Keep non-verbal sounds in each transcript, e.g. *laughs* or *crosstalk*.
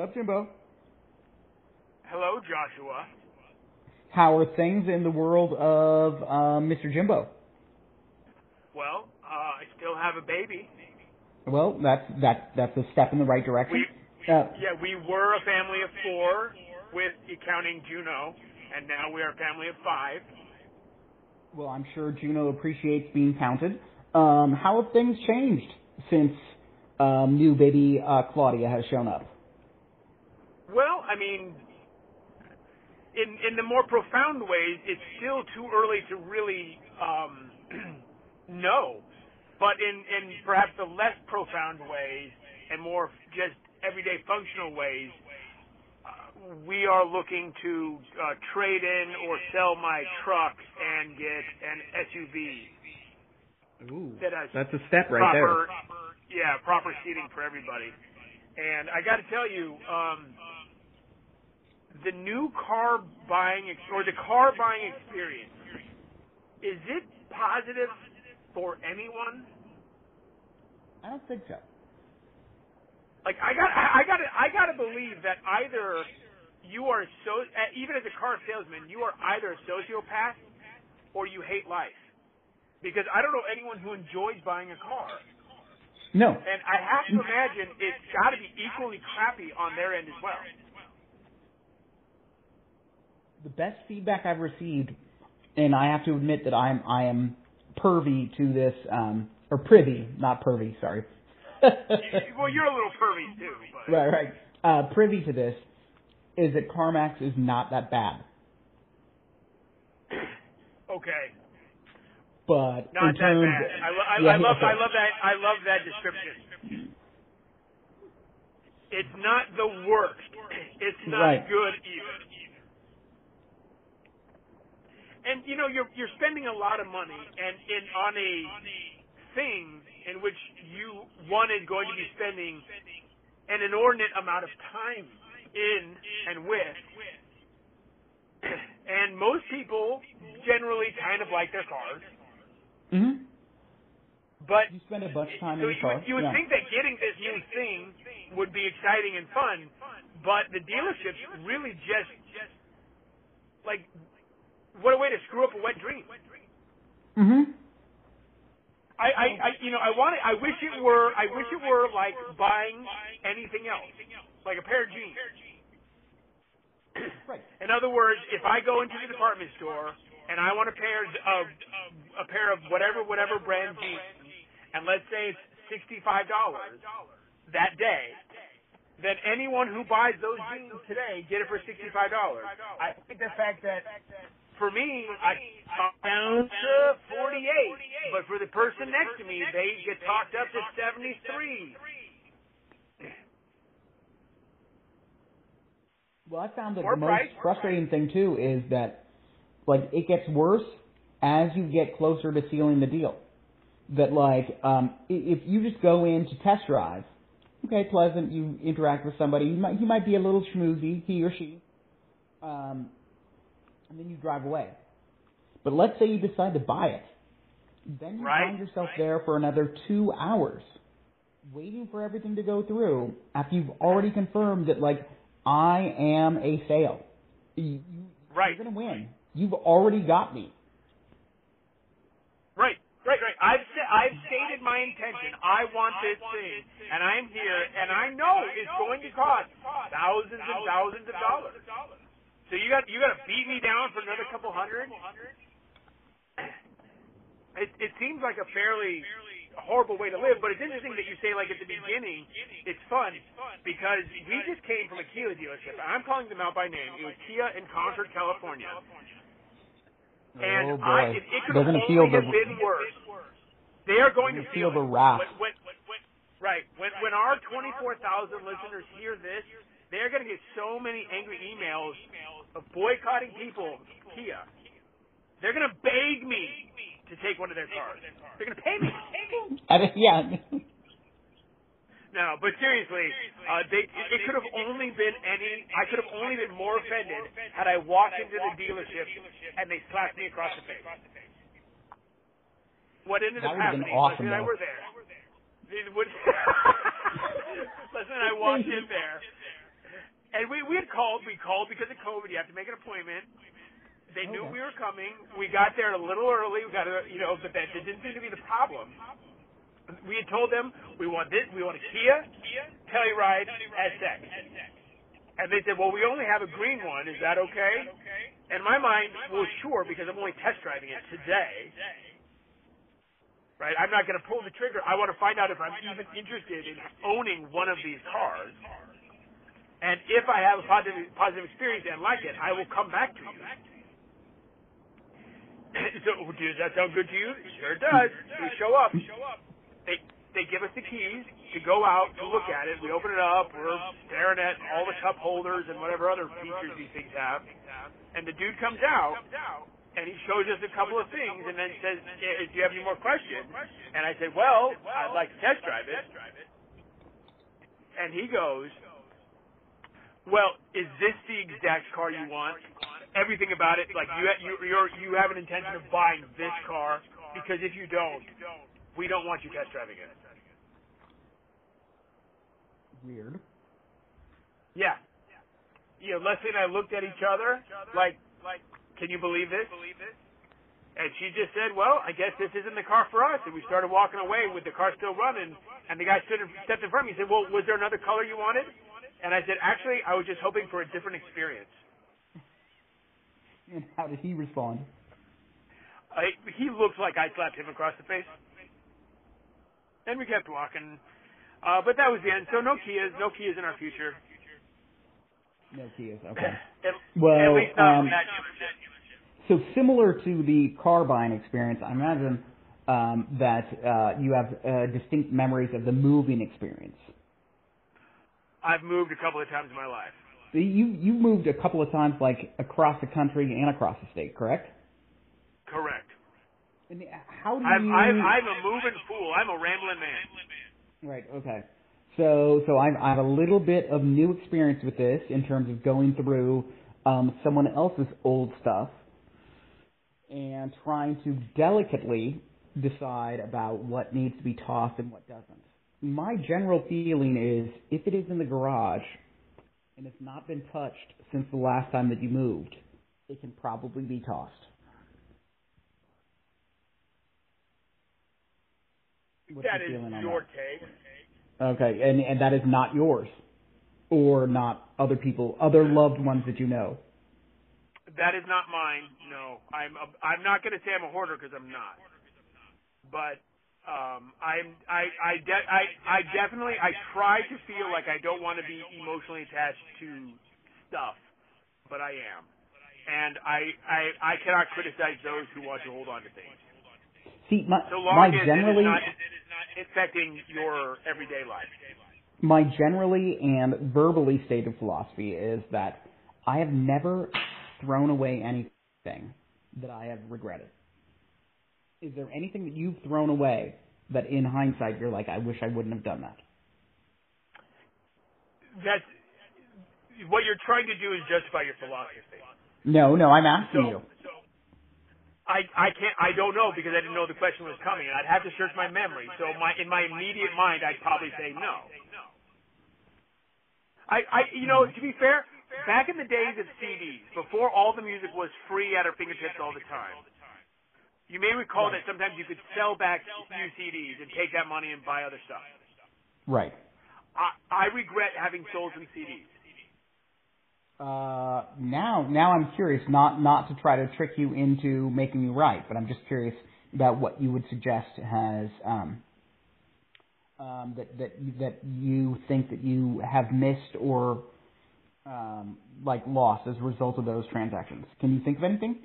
up, Jimbo? Hello, Joshua. How are things in the world of um, Mr. Jimbo? Well, uh, I still have a baby. Well, that's that's that's a step in the right direction. We, uh, yeah, we were a family of four with accounting Juno, and now we are a family of five. Well, I'm sure Juno appreciates being counted. Um, how have things changed since um, new baby uh, Claudia has shown up? Well, I mean, in in the more profound ways, it's still too early to really um, *clears throat* know. But in in perhaps the less profound ways and more just everyday functional ways, uh, we are looking to uh, trade in or sell my truck and get an SUV. Ooh, that has that's a step right proper, there. Yeah, proper seating for everybody. And I got to tell you, um, the new car buying ex- or the car buying experience is it positive for anyone? I don't think so. Like I got I got I got to believe that either you are so eh, even as a car salesman you are either a sociopath or you hate life because I don't know anyone who enjoys buying a car. No. And I have to imagine it's got to be equally crappy on their end as well. The best feedback I've received, and I have to admit that I'm I am pervy to this, um, or privy, not pervy, sorry. *laughs* well, you're a little pervy too. But. Right, right. Uh, privy to this is that CarMax is not that bad. Okay. But not in terms, that bad. I, I, yeah, I love okay. I love that I love that description. It's not the worst. It's not Right. good either. And you know you're you're spending a lot of money and in on a thing in which you is going to be spending an inordinate amount of time in and with. And most people generally kind of like their cars. hmm But You spend a bunch of time so in the you, would- you would yeah. think that getting this new thing would be exciting and fun, but the dealerships really just like what a way to screw up a wet dream. hmm I, I, I you know I want it, I wish it were I wish it were like buying anything else, like a pair of jeans. Right. *clears throat* In other words, if I go into the department store and I want a pair of a pair of whatever whatever brand jeans, and let's say it's sixty five dollars that day, then anyone who buys those jeans today get it for sixty five dollars. I think the fact that for me, I talk down to forty eight, but for the person next to me, they get talked up to seventy three. Well, I found that More the most frustrating thing too is that, like, it gets worse as you get closer to sealing the deal. That like, um, if you just go in to test drive, okay, pleasant, you interact with somebody, you might he might be a little schmoozy, he or she, um, and then you drive away. But let's say you decide to buy it, then you Right. find yourself there for another two hours, waiting for everything to go through after you've already confirmed that like I am a sale. You, Right. You're gonna win. You've already got me. Right, right, right. I've I've stated my intention. I want this thing, and I'm here, and I know it's going to cost thousands and thousands of dollars. So you got you got to beat me down for another couple hundred. *clears throat* It it seems like a fairly horrible way to live, but it's interesting that you say like at the beginning it's fun because we just came from a Kia dealership. I'm calling them out by name. It was Kia in Concord, California. And oh boy, I, it, it could they're gonna feel the been worse. They are going to feel feel the wrath. When, when, when, right. When when our 24,000 listeners hear this, they are going to get so many angry emails of boycotting people, Kia. They're going to beg me to take one of their cars. They're going to pay me. I mean, yeah. No, but seriously, uh, they, it, could have only been any. I could have only been more offended had I walked into the dealership and they slapped me across the face. What ended up happening? awesome, Leslie and I were there. Leslie *laughs* and I walked in there, and we we had called. We called because of COVID. You have to make an appointment. They knew Okay. we were coming. We got there a little early. We got a, you know, but that didn't seem to be the problem. We had told them we want this. We want a Kia Telluride SX. And they said, well, we only have a green one. Is that okay? And my mind was sure because I'm only test driving it today. Right? I'm not going to pull the trigger. I want to find out if I'm even interested in owning one of these cars. And if I have a positive positive experience and like it, I will come back to you. *clears throat* so, does that sound good to you? Sure does. We show up. They they give us the keys to go out to look at it. We open it up. We're staring at all the cup holders and whatever other features these things have. And the dude comes out and he shows us a couple of things and then says, "Eh, "Do you have any more questions?" And I said, "Well, I'd like to test drive it." And he goes, "Well, is this the exact car you want? Everything about it, like you you you're, you have an intention of buying this car because if you don't, we don't want you test driving it." Weird. Yeah. Yeah, Leslie and I looked at each other like, like, can you believe this? And she just said, well, I guess this isn't the car for us. And we started walking away with the car still running. And the guy stood in, stepped in front of me and said, well, was there another color you wanted? And I said, actually, I was just hoping for a different experience. And how did he respond? I, he looked like I slapped him across the face. And we kept walking. Uh, but that was the end. So no Kias, no Kias in our future. No Kias. Okay. *laughs* At, Well, at least not um, that. So similar to the car buying experience, I imagine um, that uh, you have uh, distinct memories of the moving experience. I've moved a couple of times in my life. You you moved a couple of times, like across the country and across the state, correct? Correct. And how do I'm, you? I'm, I'm a moving fool. I'm a rambling man. Right. Okay. So so I've I have a little bit of new experience with this in terms of going through um, someone else's old stuff and trying to delicately decide about what needs to be tossed and what doesn't. My general feeling is if it is in the garage and it's not been touched since the last time that you moved, it can probably be tossed. What's That your is your take. Okay, and and that is not yours, or not other people, other loved ones that you know. That is not mine. No, I'm. A, I'm not going to say I'm a hoarder because I'm not. But um, I'm. I. I. De- I. I definitely. I try to feel like I don't want to be emotionally attached to stuff, but I am, and I. I. I cannot criticize those who want to hold on to things. See, my So my as generally it is not, it is not affecting your everyday life. my generally and verbally stated philosophy is that I have never thrown away anything that I have regretted. Is there anything that you've thrown away that in hindsight you're like, I wish I wouldn't have done that? That's what you're trying to do is justify your philosophy. No, no, I'm asking So, you. so I I can't I don't know because I didn't know the question was coming, and I'd have to search my memory. So my in my immediate mind, I'd probably say no. I I you know to be fair, back in the days of CDs, before all the music was free at our fingertips all the time. You may recall that sometimes you could sell back used CDs and take that money and buy other stuff. Right. I, I regret having sold some CDs. Uh, now, now I'm curious, not not to try to trick you into making you right, but I'm just curious about what you would suggest has um, um, that that that you think that you have missed or um, like lost as a result of those transactions. Can you think of anything?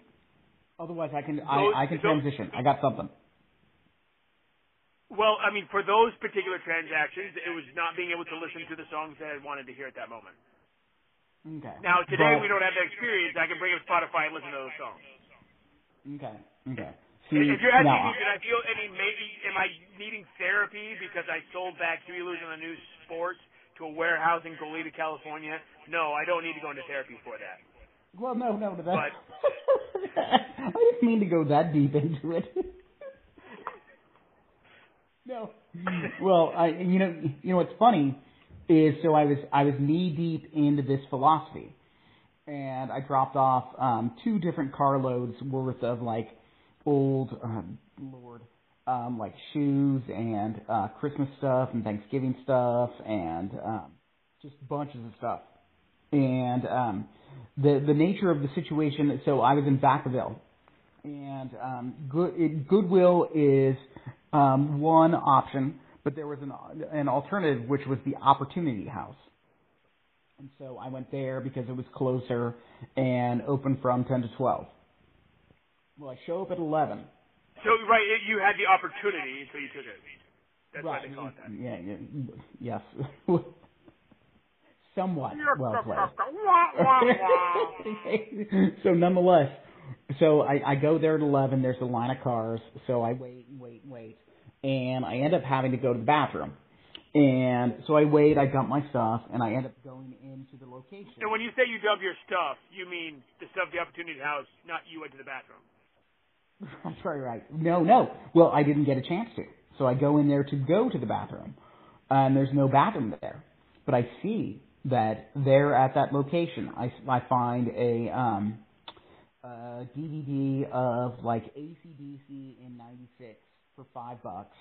Otherwise, I can Those- I, I can those- transition. I got something. Well, I mean, for those particular transactions, it was not being able to listen to the songs that I wanted to hear at that moment. Okay. Now, today But- we don't have that experience. I can bring up Spotify and listen to those songs. Okay. Okay. See, if you're asking me, did I feel any, maybe, am I needing therapy because I sold back Huey Lewis and the News Sports to a warehouse in Goleta, California? No, I don't need to go into therapy for that. Well, no, no, that. But- *laughs* I didn't mean to go that deep into it. no. Well, I, you know, you know, it's funny. is so I was I was knee deep into this philosophy, and I dropped off um, two different carloads worth of like old um, Lord um, like shoes and uh, Christmas stuff and Thanksgiving stuff and um, just bunches of stuff. And um, the the nature of the situation. So I was in Vacaville, and um, good, it, Goodwill is um, one option, but there was an an alternative which was the Opportunity House. And so I went there because it was closer and open from 10 to 12. Well, I show up at 11 so right, you had the opportunity, so you took it. That's right. why they call it that. Yeah, yeah yes. *laughs* Somewhat well played. *laughs* so nonetheless, so I, I go there at eleven. There's a line of cars, so I wait, and wait, and wait, and I end up having to go to the bathroom. And so I wait, I dump my stuff, and I end up going into the location. So when you say you dump your stuff, you mean the stuff the opportunity house, not you went to the bathroom. *laughs* That's very right. No, no. Well, I didn't get a chance to. So I go in there to go to the bathroom, and there's no bathroom there. But I see that there at that location, I, I find a, um, a DVD of like ACDC in '96 for five bucks.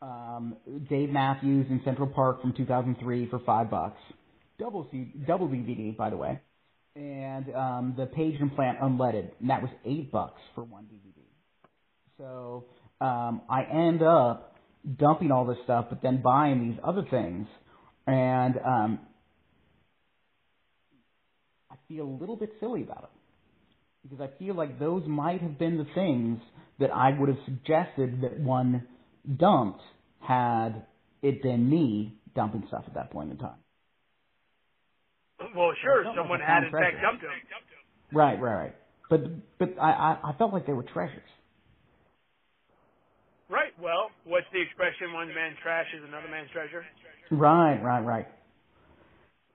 Um, Dave Matthews in Central Park from 2003 for five bucks. Double C, double DVD, by the way. And um, the Page and Plant Unleaded, and that was eight bucks for one DVD. So um, I end up dumping all this stuff, but then buying these other things, and um, Feel a little bit silly about it because I feel like those might have been the things that I would have suggested that one dumped had it been me dumping stuff at that point in time. Well, sure, someone had in fact dumped them. Right, right, right. But but I, I I felt like they were treasures. Right. Well, what's the expression? One man's trash is another man's treasure. Right. Right. Right.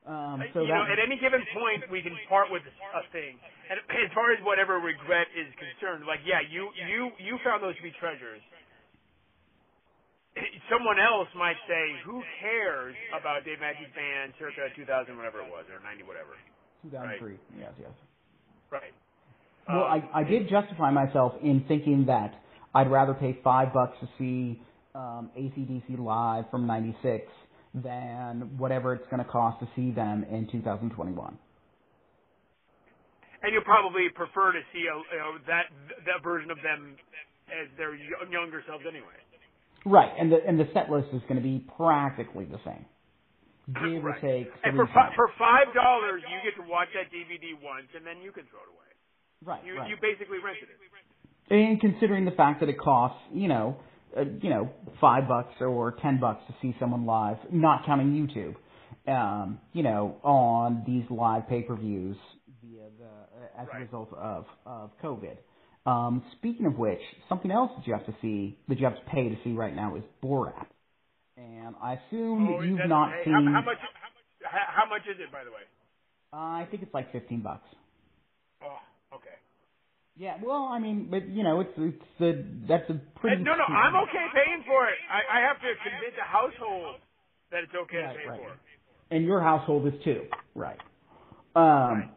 Um, so you know, at any given point, we can part with a thing. And as far as whatever regret is concerned, like yeah, you you you found those to be treasures. Someone else might say, "Who cares about Dave Matthews Band, circa 2000, whatever it was, or 90, whatever." 2003. Right? Yes. Yes. Right. Well, um, I I did justify myself in thinking that I'd rather pay five bucks to see um, ACDC live from '96 than whatever it's going to cost to see them in 2021. And you'll probably prefer to see a, you know, that that version of them as their younger selves anyway. Right, and the and the set list is going to be practically the same, give right. or take. And for for five dollars, you get to watch that DVD once, and then you can throw it away. Right. You right. you basically rented it and considering the fact that it costs, you know, uh, you know, five bucks or ten bucks to see someone live, not counting YouTube, um, you know, on these live pay-per-views via the uh, as right. a result of of COVID. Um, speaking of which, something else that you have to see that you have to pay to see right now is Borat, and I assume oh, that you've not hey, seen. How, how much? How, how much is it, by the way? Uh, I think it's like fifteen bucks. Oh, okay. Yeah, well, I mean, but you know, it's it's the that's a pretty. no, no, I'm okay paying for it. I, I have to convince the household that it's okay right, to pay right. for it. And your household is too, right? Um, right.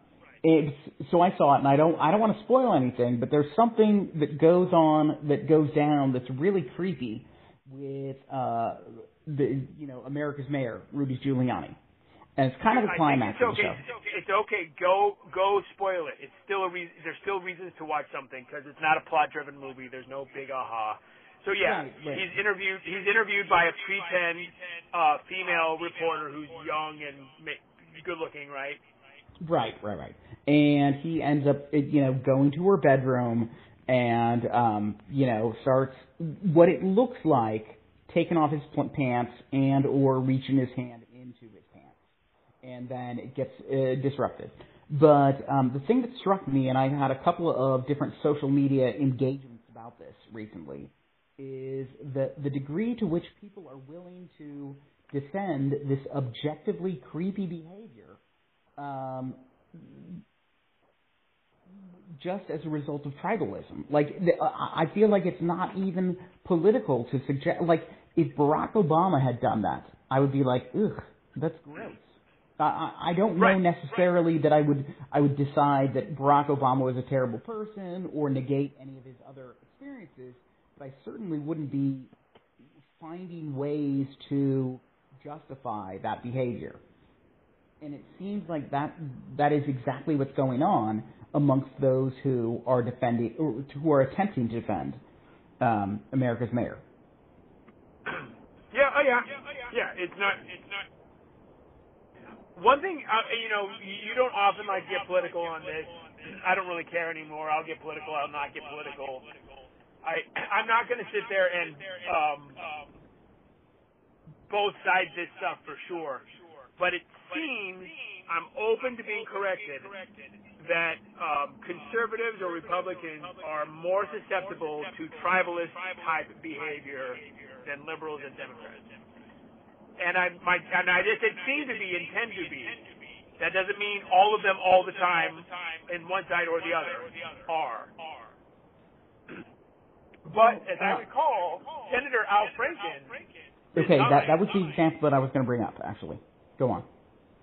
It's so I saw it, and I don't I don't want to spoil anything, but there's something that goes on that goes down that's really creepy with uh the you know America's mayor Rudy Giuliani and it's kind of a climax it's okay. of the show. It's okay. Go go spoil it. It's still a reason. There's still reasons to watch something because it's not a plot-driven movie. There's no big aha. So yeah, right, right. he's interviewed. He's interviewed by a pretend uh, female reporter who's young and good-looking, right? Right, right, right. And he ends up, you know, going to her bedroom and, um, you know, starts what it looks like taking off his pants and or reaching his hand and then it gets uh, disrupted. But um, the thing that struck me, and I had a couple of different social media engagements about this recently, is the the degree to which people are willing to defend this objectively creepy behavior, um, just as a result of tribalism. Like I feel like it's not even political to suggest. Like if Barack Obama had done that, I would be like, ugh that's gross. I, I don't know Right, necessarily that I would I would decide that Barack Obama was a terrible person or negate any of his other experiences, but I certainly wouldn't be finding ways to justify that behavior. And it seems like that that is exactly what's going on amongst those who are defending or who are attempting to defend um, America's mayor. Yeah, oh yeah, yeah. It's not. It's not. One thing, uh, you know, you don't often like get political on this. I don't really care anymore. I'll get political. I'll not get political. I I'm not going to sit there and um, both sides this stuff for sure. But it seems I'm open to being corrected that um, conservatives or Republicans are more susceptible to tribalist type behavior than liberals and Democrats. And I my and I just it seems to be intend to be. That doesn't mean all of them all the time in one side or the other are. But as I recall, Senator Al Franken Okay, that that was the example that I was going to bring up. Actually, go on.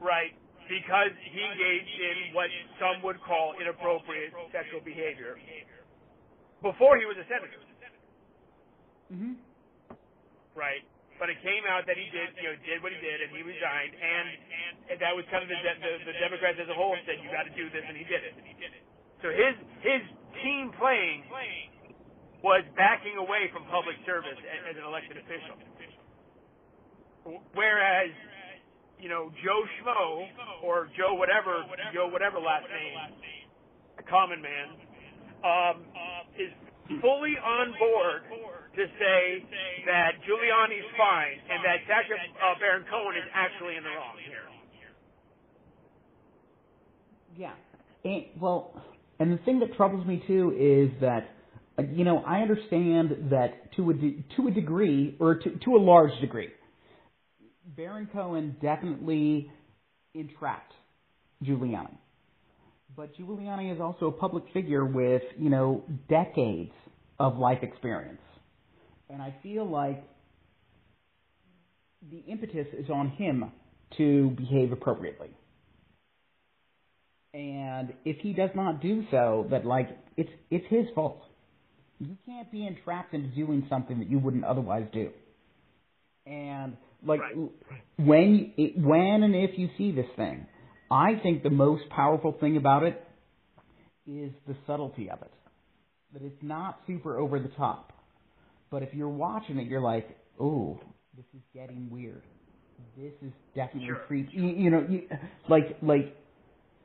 right because he engaged in what some would call inappropriate sexual behavior before he was a senator. Mm-hmm. right? But it came out that he did, you know, did what he did, and he resigned, and, that was kind of the, the the Democrats as a whole said you got to do this, and he did it. So his his team playing was backing away from public service as, as an elected official, whereas you know Joe Schmo or Joe whatever Joe whatever last name, a common man, um, is fully on board to say that Giuliani's fine and that Sacha uh, Baron Cohen is actually in the wrong here. Yeah. And, well, and the thing that troubles me too is that, you know, I understand that to a de- to a degree or to to a large degree, Baron Cohen definitely entrapped Giuliani. But Giuliani is also a public figure with, you know, decades of life experience. And I feel like the impetus is on him to behave appropriately. And if he does not do so, that like it's it's his fault. You can't be entrapped into doing something that you wouldn't otherwise do. And like Right. when when and if you see this thing, I think the most powerful thing about it is the subtlety of it. That it's not super over the top. But if you're watching it, you're like, "Oh, this is getting weird. This is definitely Sure. creepy." You, you know, you, like like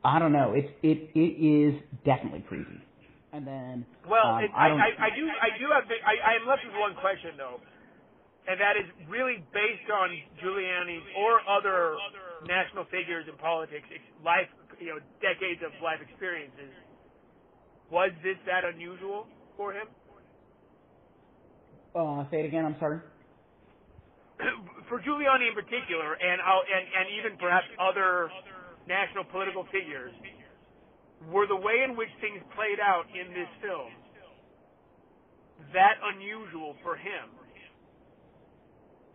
I don't know. It's it it is definitely creepy. And then Well, um, it, I I. I, I do I do have the- I, I am left with one question though, and that is really based on Giuliani's or other national figures in politics, life you know decades of life experiences. Was this that unusual for him? uh, say it again. I'm sorry. *clears throat* for Giuliani in particular, and I'll, and and even perhaps other national political figures, were the way in which things played out in this film that unusual for him?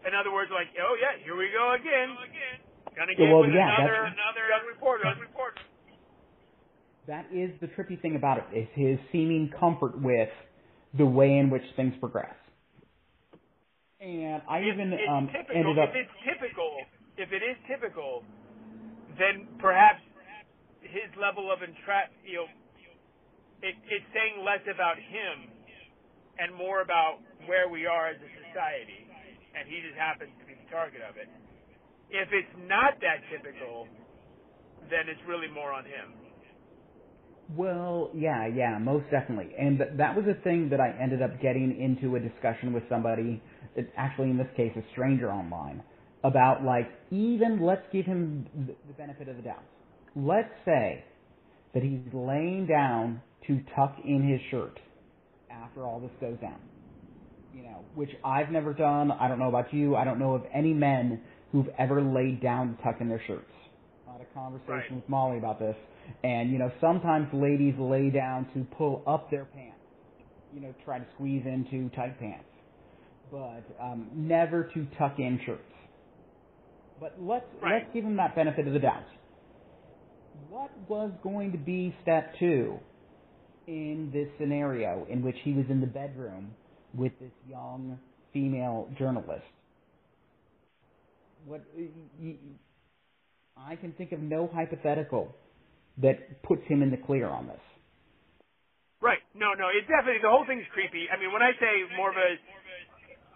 In other words, like, oh yeah, here we go again. Gonna get Well, with yeah, another another young reporter. That is the trippy thing about it, is his seeming comfort with the way in which things progress. And I If even it's um, typical, ended up. if it's typical, if it is typical, then perhaps his level of entrap, you know, it, it's saying less about him and more about where we are as a society, and he just happens to be the target of it. If it's not that typical, then it's really more on him. Well, yeah, yeah, most definitely. And th- that was a thing that I ended up getting into a discussion with somebody, actually in this case a stranger online, about like, even let's give him th- the benefit of the doubt. Let's say that he's laying down to tuck in his shirt after all this goes down. You know, which I've never done. I don't know about you. I don't know of any men who've ever laid down to tuck in their shirts. I had a conversation Right. with Molly about this. And, you know, sometimes ladies lay down to pull up their pants. You know, try to squeeze into tight pants. But um, never to tuck in shirts. But let's Right. let's give him that benefit of the doubt. What was going to be step two in this scenario in which he was in the bedroom with this young female journalist? What I can think of no hypothetical that puts him in the clear on this. Right. No, no. It definitely the whole thing's creepy. I mean, when I say more of a,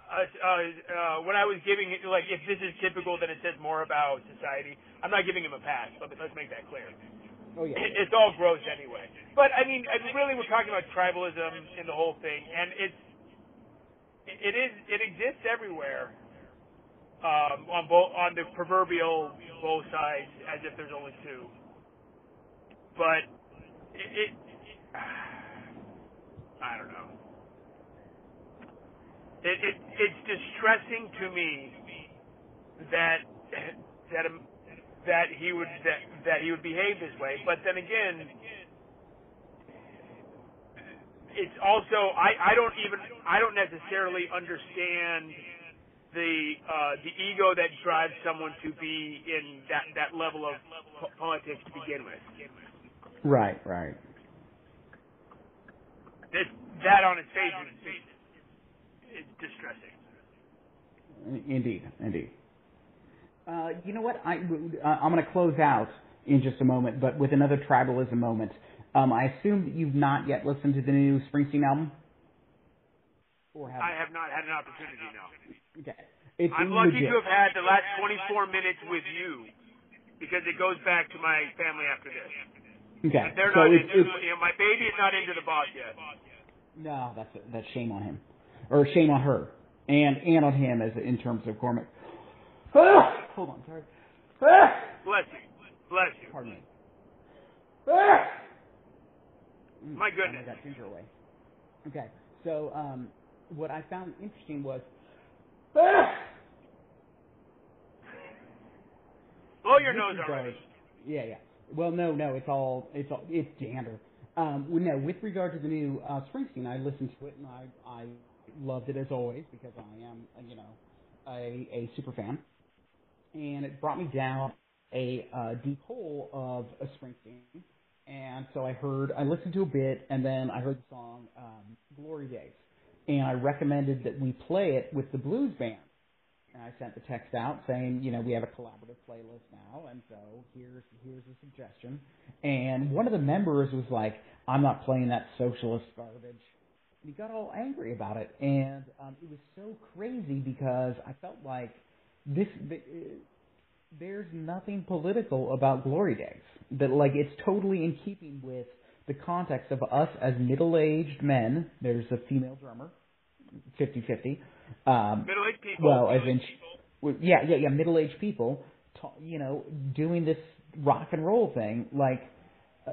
a uh, uh, when I was giving it like if this is typical, then it says more about society. I'm not giving him a pass. But let's make that clear. Oh yeah. It- It's all gross anyway. But I mean, I mean, really, we're talking about tribalism in the whole thing, and it's it is it exists everywhere. Um, on both on the proverbial both sides, as if there's only two. But it, it *sighs* I don't know. It, it it's distressing to me that *laughs* that that he would that that he would behave this way. But then again, it's also I I don't even I don't necessarily understand the uh, the ego that drives someone to be in that that level of po- politics to begin with. Right, right. That that on its face is, is distressing. Indeed, indeed. Uh, you know what? I, uh, I'm going to close out in just a moment, but with another tribalism moment. Um, I assume that you've not yet listened to the new Springsteen album? Or have I have not had an opportunity now. Okay. It's I'm lucky legit. to have had the last 24 minutes with you because it goes back to my family after this. Okay. They're so not. it's, into, it's, you know, my baby is not into the boss yet. no, that's that's shame on him, or shame on her, and and on him as in terms of Cormac. *sighs* Hold on, sorry. *sighs* Bless you. Bless you. Pardon me. My goodness. I got ginger away. Okay, so um, what I found interesting was. Blow your nose already. Yeah, yeah. Well, no, no, it's all it's all it's dander. Um, well, no, with regard to the new uh, Springsteen, I listened to it and I I loved it as always because I am uh, you know a a super fan, and it brought me down a uh, deep hole of a Springsteen. And so I heard, I listened to a bit, and then I heard the song um, "Glory Days," and I recommended that we play it with the blues band. And I sent the text out saying, you know, we have a collaborative playlist now, and so here's here's a suggestion. And one of the members was like, "I'm not playing that socialist garbage." And he got all angry about it, and um, it was so crazy because I felt like this. The, there's nothing political about Glory Days. That like it's totally in keeping with the context of us as middle-aged men. There's a female drummer, 50-50. Um, Middle-aged people. well, as in, well, yeah, yeah, yeah, middle-aged people, you know, doing this rock and roll thing. Like, uh,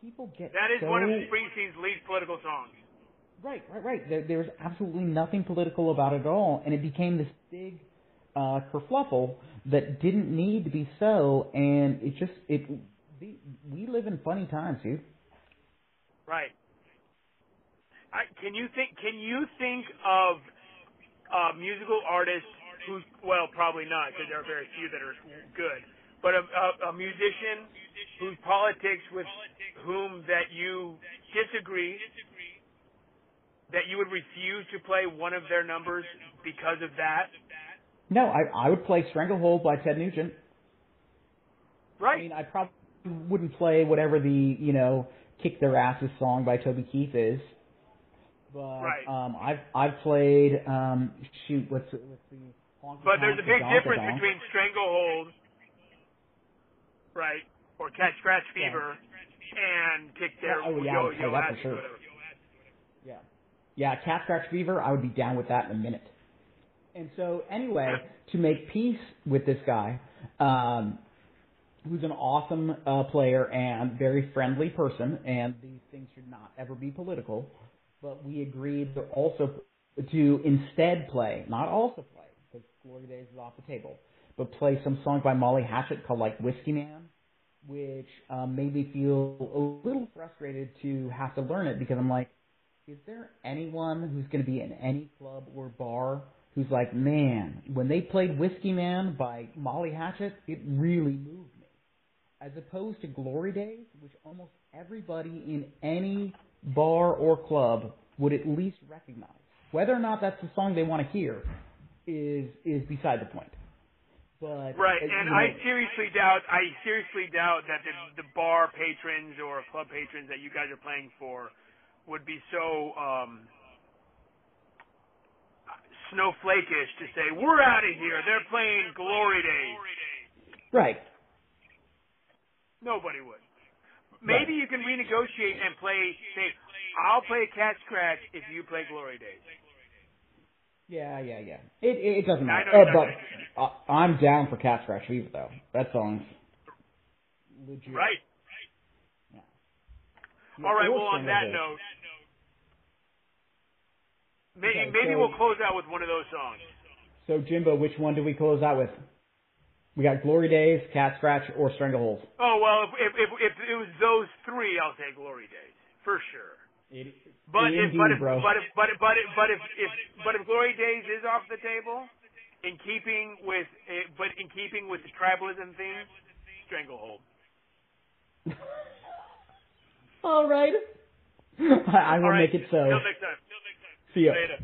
people get that is so one of Springsteen's least political songs. Right, right, right. There, there's absolutely nothing political about it at all, and it became this big uh, kerfluffle that didn't need to be so, and it just it. We live in funny times, dude. Right. I, can you think? Can you think of a musical artist who's well, probably not, because there are very few that are good. But a, a, a musician whose politics with whom that you disagree, that you would refuse to play one of their numbers because of that. No, I I would play Stranglehold by Ted Nugent. Right. I mean, I probably wouldn't play whatever the you know kick their asses song by Toby Keith is. But Right. um, I've I've played um, shoot what's the- what's the honky But there's a big difference donk. between stranglehold, right, or cat scratch fever, and kick their Yeah, oh, yeah, yo yo ass sure. Yeah. Yeah, Cat Scratch Fever, I would be down with that in a minute. And so, anyway, to make peace with this guy, um, who's an awesome uh, player and very friendly person, and these things should not ever be political, but we agreed to also to instead play, not also play, because Glory Days is off the table, but play some song by Molly Hatchet called like Whiskey Man, which um, made me feel a little frustrated to have to learn it because I'm like, is there anyone who's going to be in any club or bar who's like, man, when they played Whiskey Man by Molly Hatchet, it really moved. As opposed to Glory Days, which almost everybody in any bar or club would at least recognize. Whether or not that's the song they want to hear is is beside the point. But Right, uh, and you know, I seriously doubt, I seriously doubt that the, the bar patrons or club patrons that you guys are playing for would be so um, snowflakish to say we're out of here. They're playing Glory Days. right. Nobody would. Maybe you can renegotiate and play. Say, I'll play Cat Scratch if you play Glory Days. Yeah, yeah, yeah. It it, doesn't matter. Uh, but uh, I'm down for Cat Scratch Fever though. That song's legit. Right. Yeah. All right. Well, on that note, maybe Okay, maybe so- we'll close out with one of those songs. So Jimbo, which one do we close out with? We got Glory Days, Cat Scratch, or Stranglehold. Oh well, if if if, if it was those three, I'll say Glory Days for sure. It, But if but if but if but if but if but if, if but if Glory Days is off the table, in keeping with eh, but in keeping with the tribalism thing, Stranglehold. *laughs* All right. I, *laughs* I will right. make it so. Till next time. See ya. Later.